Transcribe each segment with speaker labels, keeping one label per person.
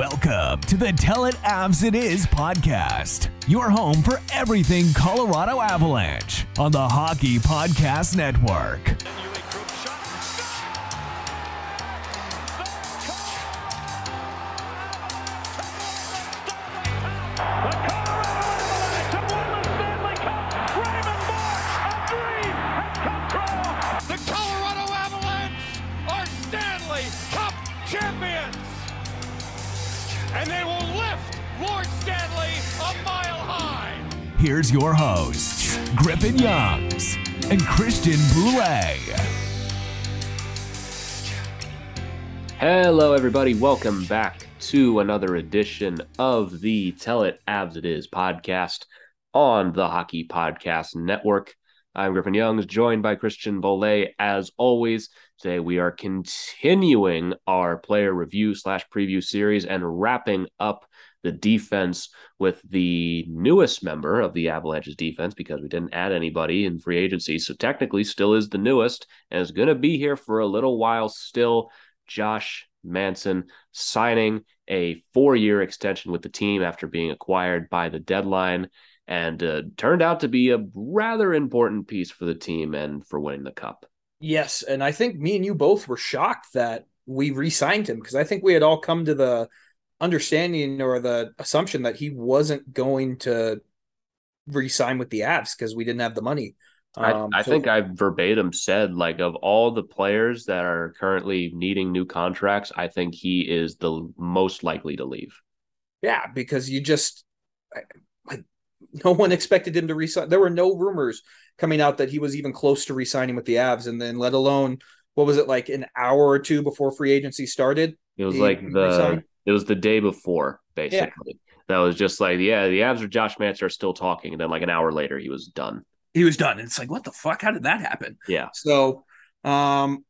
Speaker 1: Welcome to the Tell It Avs It Is podcast, your home for everything Colorado Avalanche on the Hockey Podcast Network. Here's your hosts, Griffin Youngs and Christian Boulay.
Speaker 2: Hello, everybody. Welcome back to another edition of the Tell It Avs It Is podcast on the Hockey Podcast Network. I'm Griffin Youngs, joined by Christian Bolle. As always, today we are continuing our player review slash preview series and wrapping up the defense with the newest member of the Avalanche's defense because we didn't add anybody in free agency. So technically, still is the newest and is going to be here for a little while still. Josh Manson signing a four year extension with the team after being acquired by the deadline and uh, turned out to be a rather important piece for the team and for winning the cup.
Speaker 3: Yes, and I think me and you both were shocked that we re-signed him because I think we had all come to the understanding or the assumption that he wasn't going to re-sign with the Avs because we didn't have the money.
Speaker 2: Um, I, I so, think I verbatim said like of all the players that are currently needing new contracts, I think he is the most likely to leave.
Speaker 3: Yeah, because you just like no one expected him to resign. There were no rumors coming out that he was even close to resigning with the Avs, and then let alone what was it like an hour or two before free agency started?
Speaker 2: It was like the resigned? It was the day before, basically. Yeah. That was just like, yeah, the Avs or Josh Manson are still talking, and then like an hour later, he was done.
Speaker 3: He was done. And it's like, what the fuck? How did that happen?
Speaker 2: Yeah.
Speaker 3: So, um,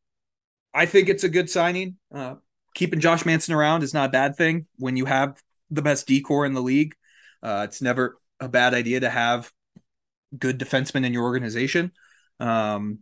Speaker 3: I think it's a good signing. Uh, keeping Josh Manson around is not a bad thing when you have the best D corps in the league. Uh, it's never a bad idea to have good defensemen in your organization. Um,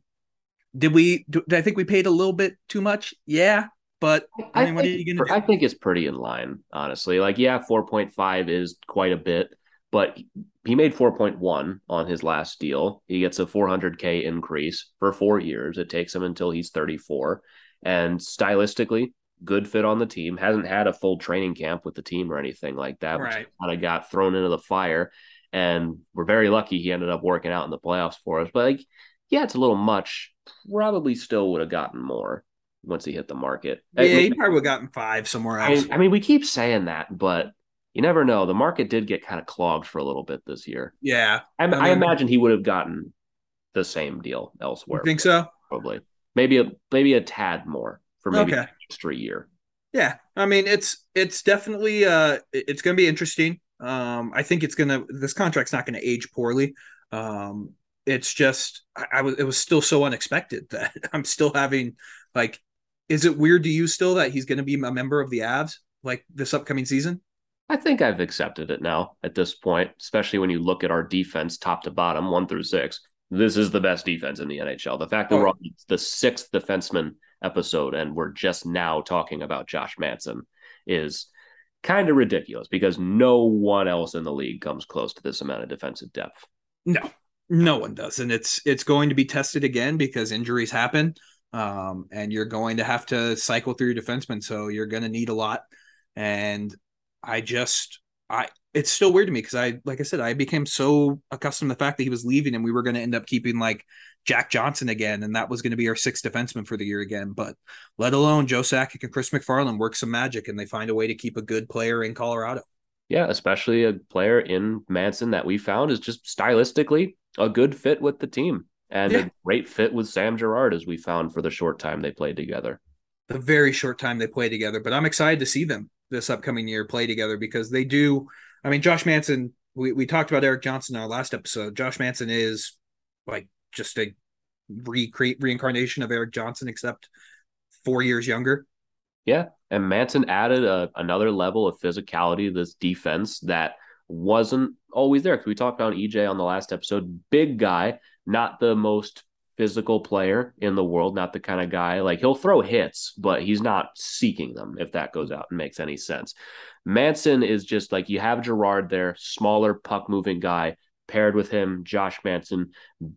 Speaker 3: did we? Do, I think we paid a little bit too much? Yeah, but I,
Speaker 2: I mean, what are you going to do? I think it's pretty in line, honestly. Like, yeah, four point five is quite a bit, but he made 4.1 on his last deal. He gets a 400k increase for 4 years. It takes him until he's 34 and stylistically good fit on the team. Hasn't had a full training camp with the team or anything like that.
Speaker 3: Right.
Speaker 2: Kind of got thrown into the fire and we're very lucky he ended up working out in the playoffs for us. But like yeah, it's a little much. Probably still would have gotten more once he hit the market.
Speaker 3: Yeah, I mean, he probably would have gotten 5 somewhere else.
Speaker 2: I, I mean, we keep saying that, but you never know. The market did get kind of clogged for a little bit this year.
Speaker 3: Yeah.
Speaker 2: I, I, mean, I imagine he would have gotten the same deal elsewhere.
Speaker 3: You think so?
Speaker 2: Probably. Maybe a maybe a tad more for maybe
Speaker 3: okay.
Speaker 2: extra year.
Speaker 3: Yeah. I mean, it's it's definitely uh it's going to be interesting. Um I think it's going to this contract's not going to age poorly. Um it's just I, I was it was still so unexpected that I'm still having like is it weird to you still that he's going to be a member of the Avs like this upcoming season?
Speaker 2: I think I've accepted it now at this point, especially when you look at our defense top to bottom, one through six. This is the best defense in the NHL. The fact that oh. we're on the sixth defenseman episode and we're just now talking about Josh Manson is kind of ridiculous because no one else in the league comes close to this amount of defensive depth.
Speaker 3: No, No one does, and it's it's going to be tested again because injuries happen, um, and you're going to have to cycle through your defensemen. So you're going to need a lot, and I just I it's still weird to me because I like I said I became so accustomed to the fact that he was leaving and we were going to end up keeping like Jack Johnson again, and that was going to be our sixth defenseman for the year again. But let alone Joe Sakic and Chris MacFarland work some magic and they find a way to keep a good player in Colorado.
Speaker 2: Yeah, especially a player in Manson that we found is just stylistically a good fit with the team and yeah. a great fit with Sam Girard as we found for the short time they played together.
Speaker 3: The very short time they played together, but I'm excited to see them this upcoming year play together because they do. I mean, Josh Manson, we, we talked about Erik Johnson in our last episode. Josh Manson is like just a recreate reincarnation of Erik Johnson, except four years younger.
Speaker 2: Yeah, and Manson added a, another level of physicality to this defense that wasn't always there. Because we talked about EJ on the last episode, big guy, not the most physical player in the world, not the kind of guy like he'll throw hits, but he's not seeking them. If that goes out and makes any sense, Manson is just like you have Girard there, smaller puck moving guy paired with him, Josh Manson,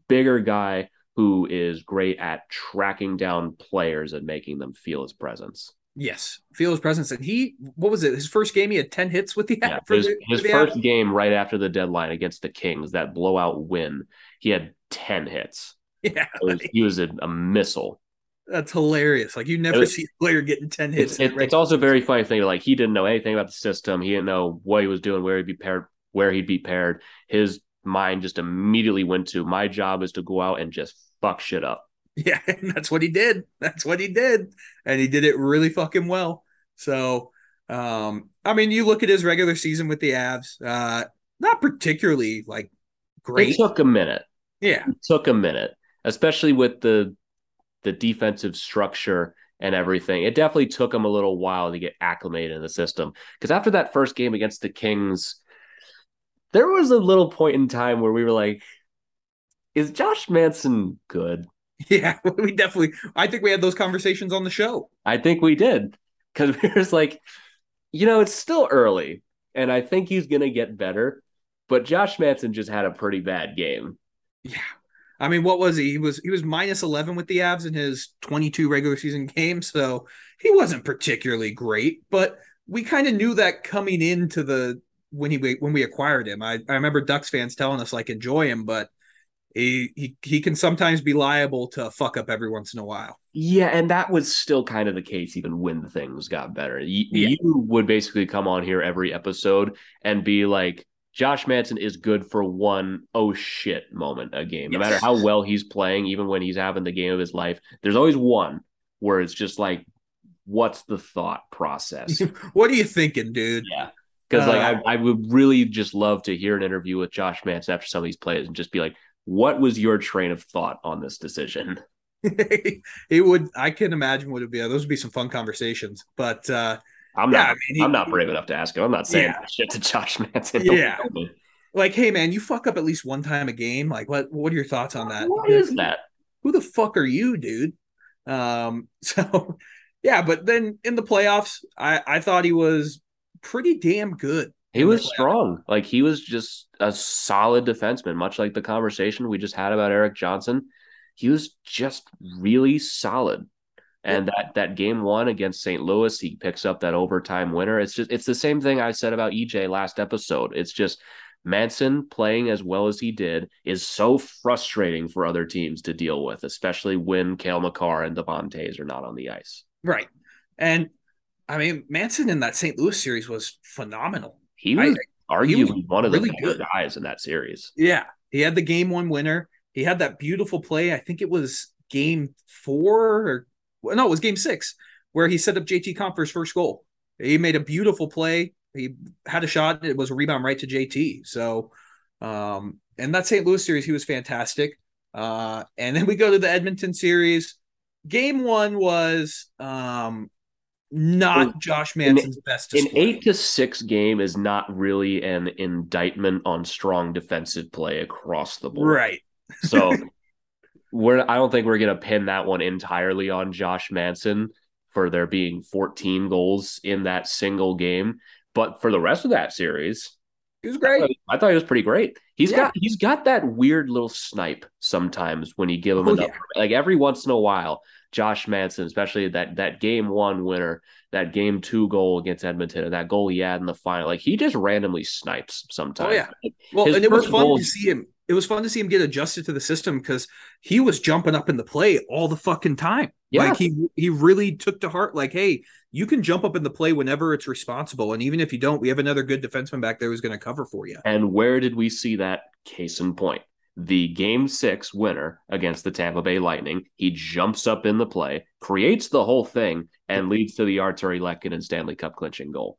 Speaker 2: bigger guy who is great at tracking down players and making them feel his presence.
Speaker 3: Yes, feel his presence. And he, what was it? His first game, he had 10 hits with the
Speaker 2: yeah, his, the, his first app. game right after the deadline against the Kings, that blowout win, he had 10 hits.
Speaker 3: Yeah.
Speaker 2: Was, he was a, a, missile.
Speaker 3: That's hilarious. Like you never was, see a player getting 10 hits.
Speaker 2: It's, it, it's also a very funny thing. Like he didn't know anything about the system. He didn't know what he was doing, where he'd be paired, where he'd be paired. His mind just immediately went to my job is to go out and just fuck shit up.
Speaker 3: Yeah, and that's what he did. That's what he did. And he did it really fucking well. So, um, I mean, you look at his regular season with the Avs, uh, not particularly like great.
Speaker 2: It took a minute.
Speaker 3: Yeah.
Speaker 2: It took a minute, especially with the the defensive structure and everything. It definitely took him a little while to get acclimated in the system. Because after that first game against the Kings, there was a little point in time where we were like, is Josh Manson good?
Speaker 3: Yeah, we definitely. I think we had those conversations on the show.
Speaker 2: I think we did because we were just like, you know, it's still early, and I think he's gonna get better. But Josh Manson just had a pretty bad game.
Speaker 3: Yeah, I mean, what was he? He was he was minus eleven with the Avs in his twenty two regular season games, so he wasn't particularly great. But we kind of knew that coming into the when he when we acquired him. I, I remember Ducks fans telling us like enjoy him, but he, he he can sometimes be liable to fuck up every once in a while.
Speaker 2: Yeah, and that was still kind of the case even when things got better. You, yeah. you would basically come on here every episode and be like, Josh Manson is good for one oh shit moment a game. No yes. matter how well he's playing, even when he's having the game of his life, there's always one where it's just like, what's the thought process?
Speaker 3: what are you thinking, dude?
Speaker 2: Yeah because uh, like I, I would really just love to hear an interview with Josh Manson after some of these plays and just be like, what was your train of thought on this decision?
Speaker 3: it would I can imagine what it'd be. Those would be some fun conversations. But uh
Speaker 2: I'm not I mean, he, I'm not brave enough to ask him. I'm not saying yeah. shit to Josh Manson.
Speaker 3: Yeah. Like, hey man, you fuck up at least one time a game. Like what what are your thoughts on that?
Speaker 2: What is that?
Speaker 3: Who the fuck are you, dude? Um so yeah, but then in the playoffs, I I thought he was pretty damn good.
Speaker 2: He was strong. Like he was just a solid defenseman, much like the conversation we just had about Erik Johnson. He was just really solid. And that that game one against St. Louis, he picks up that overtime winner. It's just it's the same thing I said about EJ last episode. It's just Manson playing as well as he did is so frustrating for other teams to deal with, especially when Cale Makar and Devon Toews are not on the ice.
Speaker 3: Right. And I mean, Manson in that St. Louis series was phenomenal.
Speaker 2: He was I, arguably he was one of really the good guys in that series.
Speaker 3: Yeah, he had the game one winner. He had that beautiful play. I think it was game four or no, it was game six where he set up JT for his first goal. He made a beautiful play. He had a shot. It was a rebound right to JT. So, um, and that St. Louis series, he was fantastic. Uh, and then we go to the Edmonton series. Game one was um, not in, Josh Manson's
Speaker 2: in,
Speaker 3: best.
Speaker 2: Display. An eight to six game is not really an indictment on strong defensive play across the board.
Speaker 3: Right.
Speaker 2: So we're I don't think we're gonna pin that one entirely on Josh Manson for there being 14 goals in that single game. But for the rest of that series,
Speaker 3: he was great. I
Speaker 2: thought, I thought he was pretty great. He He's
Speaker 3: Yeah.
Speaker 2: got he's got that weird little snipe sometimes when you give him
Speaker 3: Oh,
Speaker 2: enough.
Speaker 3: yeah.
Speaker 2: Like every once in a while, Josh Manson, especially that that game one winner, that game two goal against Edmonton, and that goal he had in the final, like he just randomly snipes sometimes.
Speaker 3: Oh, yeah. Well,
Speaker 2: His
Speaker 3: and it was fun
Speaker 2: goal-
Speaker 3: to see him. It was fun to see him get adjusted to the system because he was jumping up in the play all the fucking time.
Speaker 2: Yeah.
Speaker 3: Like he he really took to heart, like, hey, you can jump up in the play whenever it's responsible, and even if you don't, we have another good defenseman back there who's going to cover for you.
Speaker 2: And where did we see that? Case in point, the game six winner against the Tampa Bay Lightning. He jumps up in the play, creates the whole thing, and leads to the Artturi Lehkonen Stanley Cup clinching goal.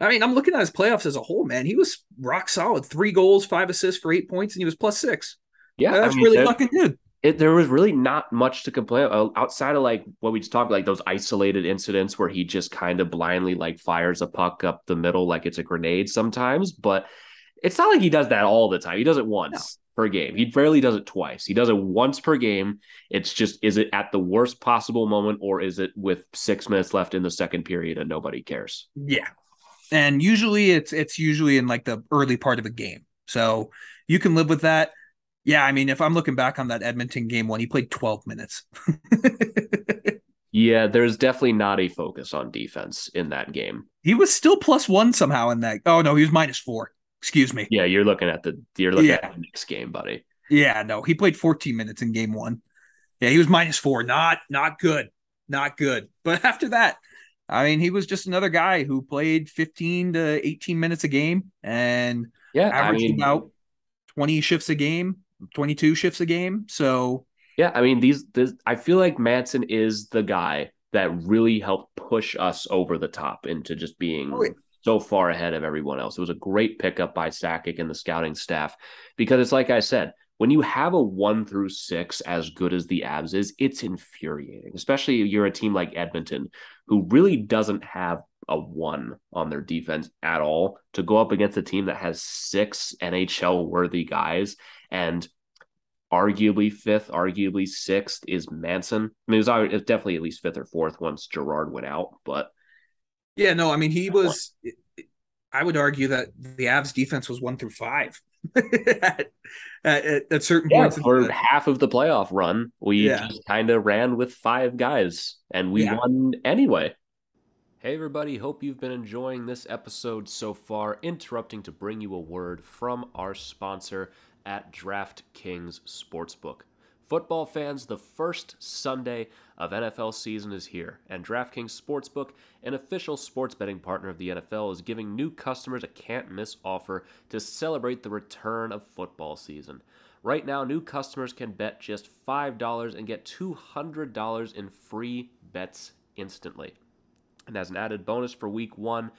Speaker 3: I mean, I'm looking at his playoffs as a whole, man. He was rock solid. Three goals, five assists for eight points, and he was plus six.
Speaker 2: Yeah,
Speaker 3: That's
Speaker 2: I mean,
Speaker 3: really
Speaker 2: that-
Speaker 3: fucking good.
Speaker 2: it, there was really not much to complain about uh, outside of like what we just talked about, like those isolated incidents where he just kind of blindly like fires a puck up the middle like it's a grenade sometimes but it's not like he does that all the time he does it once per game he rarely does it twice he does it once per game it's just is it at the worst possible moment or is it with six minutes left in the second period and nobody cares
Speaker 3: Yeah. And usually it's it's usually in like the early part of a game. So you can live with that. Yeah, I mean, if I'm looking back on that Edmonton game one, he played 12 minutes.
Speaker 2: yeah there's definitely not a focus on defense in that game
Speaker 3: he was still plus one somehow in that. Oh no, he was minus four. Excuse me.
Speaker 2: yeah you're looking at the you're looking
Speaker 3: Yeah.
Speaker 2: at the next game buddy
Speaker 3: Yeah, no, he played 14 minutes in game one. Yeah, he was minus four. Not not good. Not good. But after that, I mean, he was just another guy who played 15 to 18 minutes a game and
Speaker 2: yeah
Speaker 3: averaged
Speaker 2: I mean,
Speaker 3: about 20 shifts a game, 22 shifts a game. So
Speaker 2: Yeah, I mean these this I feel like Manson is the guy that really helped push us over the top into just being
Speaker 3: Oh, yeah.
Speaker 2: so far ahead of everyone else. It was a great pickup by Sakic and the scouting staff because it's like I said, when you have a one through six as good as the Avs is, it's infuriating. Especially if you're a team like Edmonton, who really doesn't have a one on their defense at all to go up against a team that has six NHL worthy guys and arguably fifth, arguably sixth is Manson. I mean, it was, definitely at least fifth or fourth once Girard went out, but
Speaker 3: Yeah, no, I mean he was. I would argue that the Avs defense was one through five at, at, at certain
Speaker 2: yeah,
Speaker 3: points. in
Speaker 2: for
Speaker 3: the-
Speaker 2: half of the playoff run, we
Speaker 3: Yeah.
Speaker 2: just kind of ran with five guys and we
Speaker 3: Yeah.
Speaker 2: won anyway. Hey, everybody, hope you've been enjoying this episode so far. Interrupting to bring you a word from our sponsor at DraftKings Sportsbook. Football fans, the first Sunday of NFL season is here, and DraftKings Sportsbook, an official sports betting partner of the NFL, is giving new customers a can't miss offer to celebrate the return of football season. Right now, new customers can bet just $5 and get $200 in free bets instantly. And as an added bonus for week one,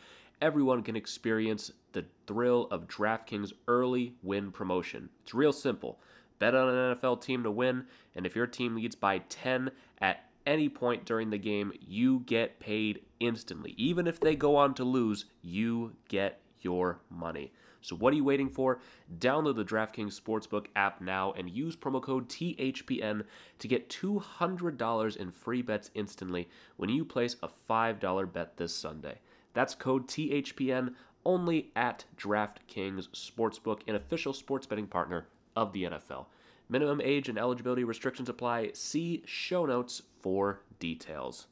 Speaker 2: everyone can experience the thrill of DraftKings early win promotion. It's real simple. Bet on an NFL team to win, and if your team leads by 10 at any point during the game, you get paid instantly. Even if they go on to lose, you get your money. So what are you waiting for? Download the DraftKings Sportsbook app now and use promo code THPN to get $200 in free bets instantly when you place a $5 bet this Sunday. That's code THPN only at DraftKings Sportsbook, an official sports betting partner of the NFL. Minimum age and eligibility restrictions apply. See show notes for details.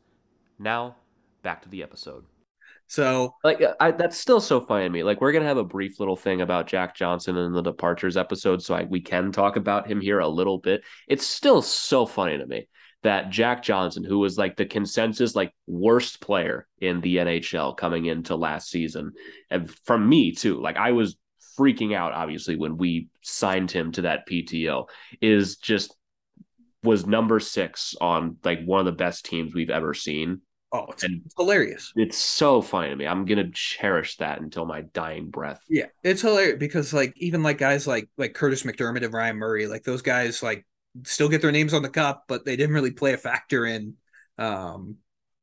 Speaker 2: Now, back to the episode.
Speaker 3: so
Speaker 2: Like I, that's still so funny to me. Like we're gonna have a brief little thing about Jack Johnson in the departures episode, so I, we can talk about him here a little bit. It's still so funny to me that Jack Johnson, who was like the consensus like worst player in the NHL coming into last season, and from me too, like I was freaking out obviously when we signed him to that PTO, is just was number six on like one of the best teams we've ever seen.
Speaker 3: oh, it's,
Speaker 2: And-
Speaker 3: hilarious.
Speaker 2: It's so funny to me. I'm gonna cherish that until my dying breath.
Speaker 3: Yeah, it's hilarious because like even like guys like like Kurtis MacDermid and Ryan Murray, like those guys like still get their names on the cup, but they didn't really play a factor in um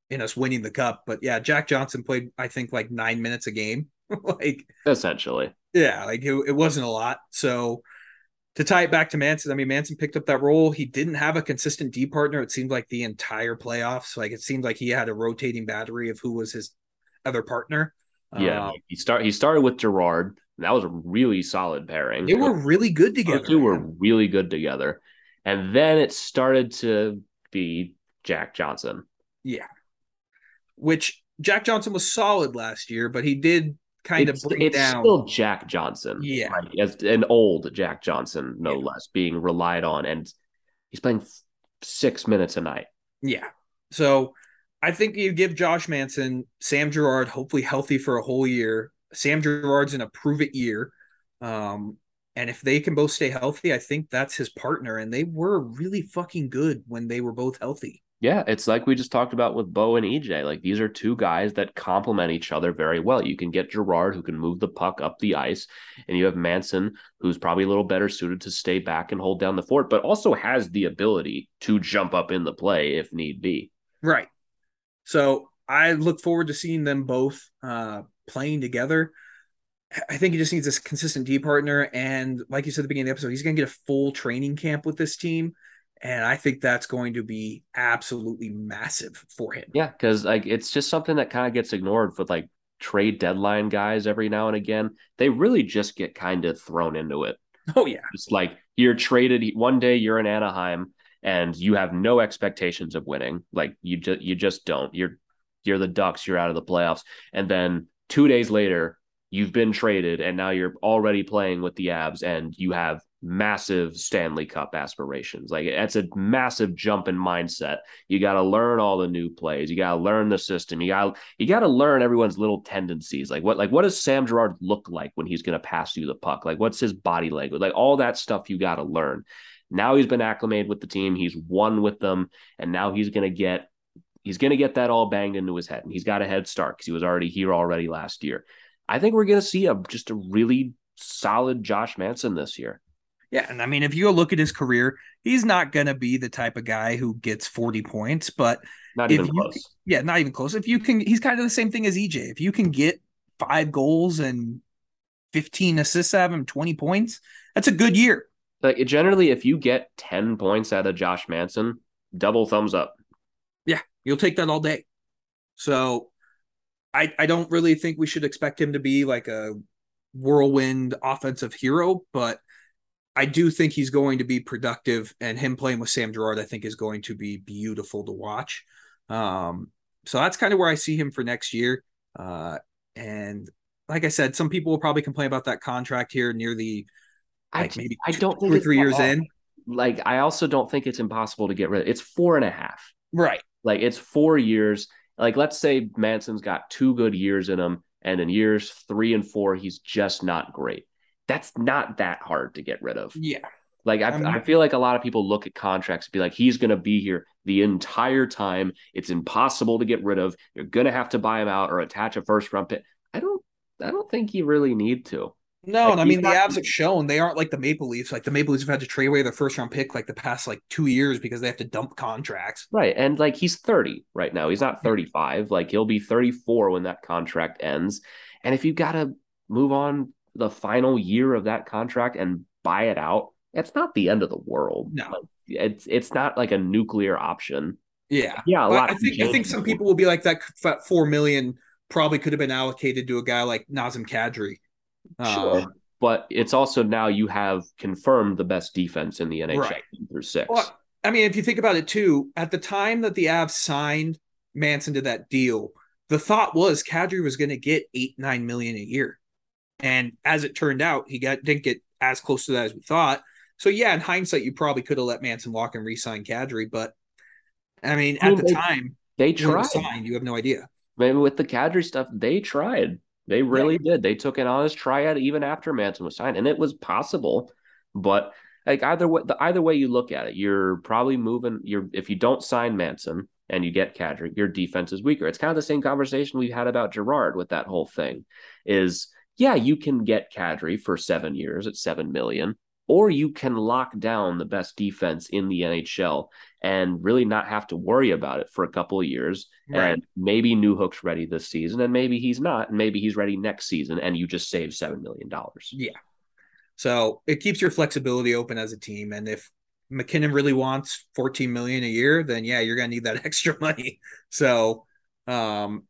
Speaker 3: in us winning the cup. But yeah, Jack Johnson played I think like nine minutes a game. like
Speaker 2: Essentially.
Speaker 3: Yeah, like it, it wasn't a lot. So to tie it back to Manson, I mean Manson picked up that role. He didn't have a consistent D partner. It seemed like the entire playoffs. Like it seemed like he had a rotating battery of who was his other partner.
Speaker 2: Yeah.
Speaker 3: Um,
Speaker 2: he start he started with Girard, that was a really solid pairing.
Speaker 3: They were really good together.
Speaker 2: Those two were really good together. And then it started to be Jack Johnson.
Speaker 3: Yeah. Which Jack Johnson was solid last year, but he did kind
Speaker 2: it's,
Speaker 3: of
Speaker 2: it's
Speaker 3: down.
Speaker 2: still Jack Johnson.
Speaker 3: Yeah.
Speaker 2: Like, as an old Jack Johnson, no
Speaker 3: Yeah.
Speaker 2: less, being relied on. And he's playing six minutes a night.
Speaker 3: Yeah. So I think you give Josh Manson, Sam Girard, hopefully healthy for a whole year. Sam Girard's in a prove it year. Um, and if they can both stay healthy, I think that's his partner. And they were really fucking good when they were both healthy.
Speaker 2: Yeah, it's like we just talked about with Bo and EJ. Like these are two guys that complement each other very well. You can get Girard who can move the puck up the ice, and you have Manson who's probably a little better suited to stay back and hold down the fort, but also has the ability to jump up in the play if need be.
Speaker 3: Right. So I look forward to seeing them both uh, playing together. I think he just needs a consistent D partner. And like you said at the beginning of the episode, he's going to get a full training camp with this team. And I think that's going to be absolutely massive for him.
Speaker 2: Yeah, because like it's just something that kind of gets ignored with like trade deadline guys every now and again. They really just get kind of thrown into it.
Speaker 3: Oh, yeah.
Speaker 2: It's like you're traded one day, you're in Anaheim, and you have no expectations of winning. Like you just you just don't. You're you're the Ducks. You're out of the playoffs, and then two days later, you've been traded, and now you're already playing with the Avs, and you have massive Stanley Cup aspirations. Like it's a massive jump in mindset. You got to learn all the new plays. You got to learn the system. You got you got to learn everyone's little tendencies. Like what like what does Sam Girard look like when he's going to pass you the puck? Like what's his body language? Like all that stuff you got to learn. Now he's been acclimated with the team. He's won with them, and now he's going to get he's going to get that all banged into his head. And he's got a head start because he was already here already last year. I think we're going to see a just a really solid Josh Manson this year.
Speaker 3: Yeah, and I mean, if you look at his career, he's not going to be the type of guy who gets 40 points, but
Speaker 2: Not
Speaker 3: if
Speaker 2: even
Speaker 3: you-
Speaker 2: close.
Speaker 3: yeah, not even close. If you can, he's kind of the same thing as EJ. If you can get five goals and 15 assists out of him, 20 points, that's a good year.
Speaker 2: Like generally, if you get 10 points out of Josh Manson, double thumbs up.
Speaker 3: Yeah, you'll take that all day. So I I don't really think we should expect him to be like a whirlwind offensive hero, but I do think he's going to be productive and him playing with Sam Girard I think is going to be beautiful to watch. Um so that's kind of where I see him for next year. Uh and like I said, some people will probably complain about that contract here near the like
Speaker 2: I,
Speaker 3: maybe
Speaker 2: I don't
Speaker 3: two
Speaker 2: think
Speaker 3: or three years in.
Speaker 2: Like I also don't think it's impossible to get rid of. It's four and a half.
Speaker 3: Right.
Speaker 2: Like it's four years. Like let's say Manson's got two good years in him, and in years three and four, he's just not great. That's not that hard to get rid of.
Speaker 3: Yeah.
Speaker 2: Like I,
Speaker 3: I
Speaker 2: I feel like a lot of people look at contracts and be like, he's going to be here the entire time. It's impossible to get rid of. You're going to have to buy him out or attach a first round pick. I don't. I don't think you really need to.
Speaker 3: No,
Speaker 2: Like,
Speaker 3: and I mean the
Speaker 2: not-
Speaker 3: Avs have shown they aren't like the Maple Leafs. Like the Maple Leafs have had to trade away their first round pick like the past like two years because they have to dump contracts.
Speaker 2: Right. And like he's 30 right now. He's not 35. Like he'll be 34 when that contract ends. And if you've got to move on the final year of that contract and buy it out, it's not the end of the world.
Speaker 3: No.
Speaker 2: Like, it's it's not like a nuclear option.
Speaker 3: Yeah,
Speaker 2: Yeah, a lot.
Speaker 3: I think I think some people will be like that. that Four million probably could have been allocated to a guy like Nazem Kadri.
Speaker 2: Sure.
Speaker 3: Um,
Speaker 2: but it's also now you have confirmed the best defense in the NHL
Speaker 3: Right.
Speaker 2: through six.
Speaker 3: Well, I mean, if you think about it too, at the time that the Avs signed Manson to that deal, the thought was Kadri was going to get eight nine million a year, and as it turned out, he got didn't get as close to that as we thought. So yeah, in hindsight, you probably could have let Manson walk and re-sign Kadri, but I mean,
Speaker 2: Well,
Speaker 3: at the
Speaker 2: they-
Speaker 3: time
Speaker 2: they
Speaker 3: when it was
Speaker 2: tried.
Speaker 3: signed, you have no idea.
Speaker 2: Maybe with the Kadri stuff, they tried. They really did. They took an honest try at even after Manson was signed, and it was possible. But like either way, the either way you look at it, you're probably moving. You're if you don't sign Manson and you get Kadri, your defense is weaker. It's kind of the same conversation we've had about Girard with that whole thing. Is yeah, you can get Kadri for seven years at seven million, or you can lock down the best defense in the NHL and really not have to worry about it for a couple of years.
Speaker 3: Right.
Speaker 2: And maybe Newhook's ready this season, and maybe he's not, and maybe he's ready next season, and you just save seven million dollars.
Speaker 3: Yeah. So it keeps your flexibility open as a team. And if MacKinnon really wants 14 million a year, then yeah, you're gonna need that extra money. So um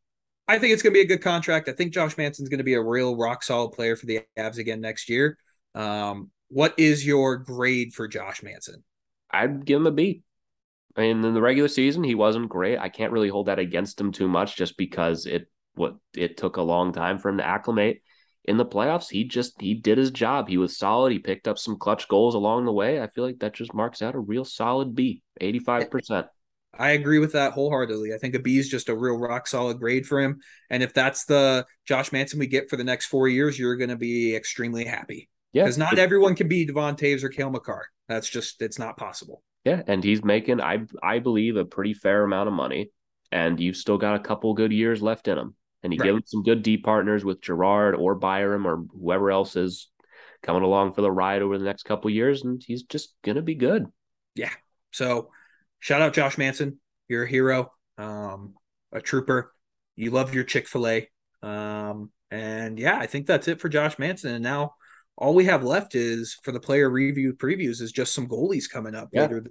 Speaker 3: I think it's going to be a good contract. I think Josh Manson's going to be a real rock solid player for the Avs again next year. Um, what is your grade for Josh Manson?
Speaker 2: I'd give him a B. Mean, in the regular season, he wasn't great. I can't really hold that against him too much, just because it what it took a long time for him to acclimate. In the playoffs, he just he did his job. He was solid. He picked up some clutch goals along the way. I feel like that just marks out a real solid B, eighty five percent.
Speaker 3: I agree with that wholeheartedly. I think a B is just a real rock solid grade for him. And if that's the Josh Manson we get for the next four years, you're going to be extremely happy.
Speaker 2: Yeah,
Speaker 3: Because not everyone can be Devon Toews or Cale Makar. That's just, it's not possible.
Speaker 2: Yeah, and he's making I I believe a pretty fair amount of money, and you've still got a couple good years left in him. And you
Speaker 3: Right.
Speaker 2: give him some good D partners with Girard or Byram or whoever else is coming along for the ride over the next couple years, and he's just gonna be good. Yeah.
Speaker 3: So shout out Josh Manson. You're a hero, um, a trooper. You love your Chick fil A. Um, and yeah, I think that's it for Josh Manson. And now all we have left is for the player review previews is just some goalies coming up
Speaker 2: Yeah.
Speaker 3: later,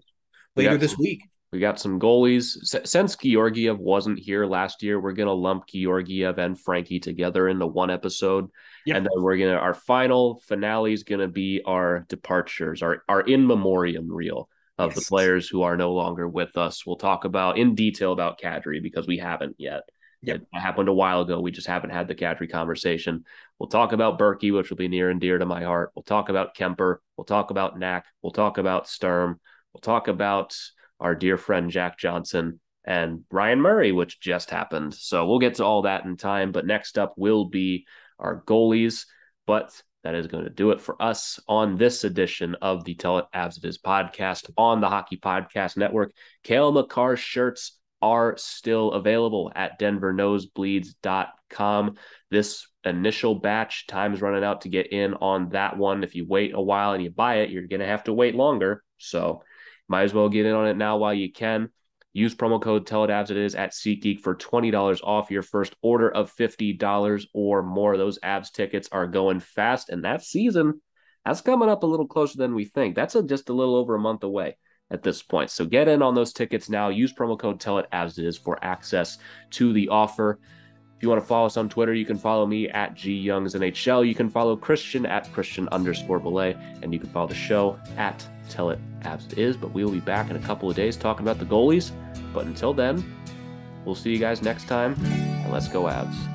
Speaker 3: later this week.
Speaker 2: We got some goalies. Since Georgiev wasn't here last year, we're gonna lump Georgiev and Frankie together into one episode,
Speaker 3: Yep.
Speaker 2: and then we're gonna our final finale is gonna be our departures, our our in memoriam reel of the players who are no longer with us. We'll talk about in detail about Kadri because we haven't yet.
Speaker 3: Yep.
Speaker 2: It happened a while ago. We just haven't had the Kadri conversation. We'll talk about Berkey, which will be near and dear to my heart. We'll talk about Kuemper. We'll talk about Knack. We'll talk about Sturm. We'll talk about our dear friend Jack Johnson and Ryan Murray, which just happened. So we'll get to all that in time. But next up will be our goalies. But that is going to do it for us on this edition of the Tell It Avs It Is podcast on the Hockey Podcast Network. Cale Makar shirts are still available at denvernosebleeds.com. This initial batch, time's running out to get in on that one. If you wait a while and you buy it, you're going to have to wait longer. So might as well get in on it now while you can. Use promo code Tell It Is at SeatGeek for $20 off your first order of $50 or more. Those Avs tickets are going fast, and that season, that's coming up a little closer than we think. That's a, just a little over a month away at this point. So get in on those tickets now. Use promo code As It Is for access to the offer. You want to follow us on Twitter, you can follow me at GYoungsNHL. You can follow Christian at Christian underscore Belay, and you can follow the show at Tell It As It Is. But we will be back in a couple of days talking about the goalies. But until then, we'll see you guys next time, and let's go Avs.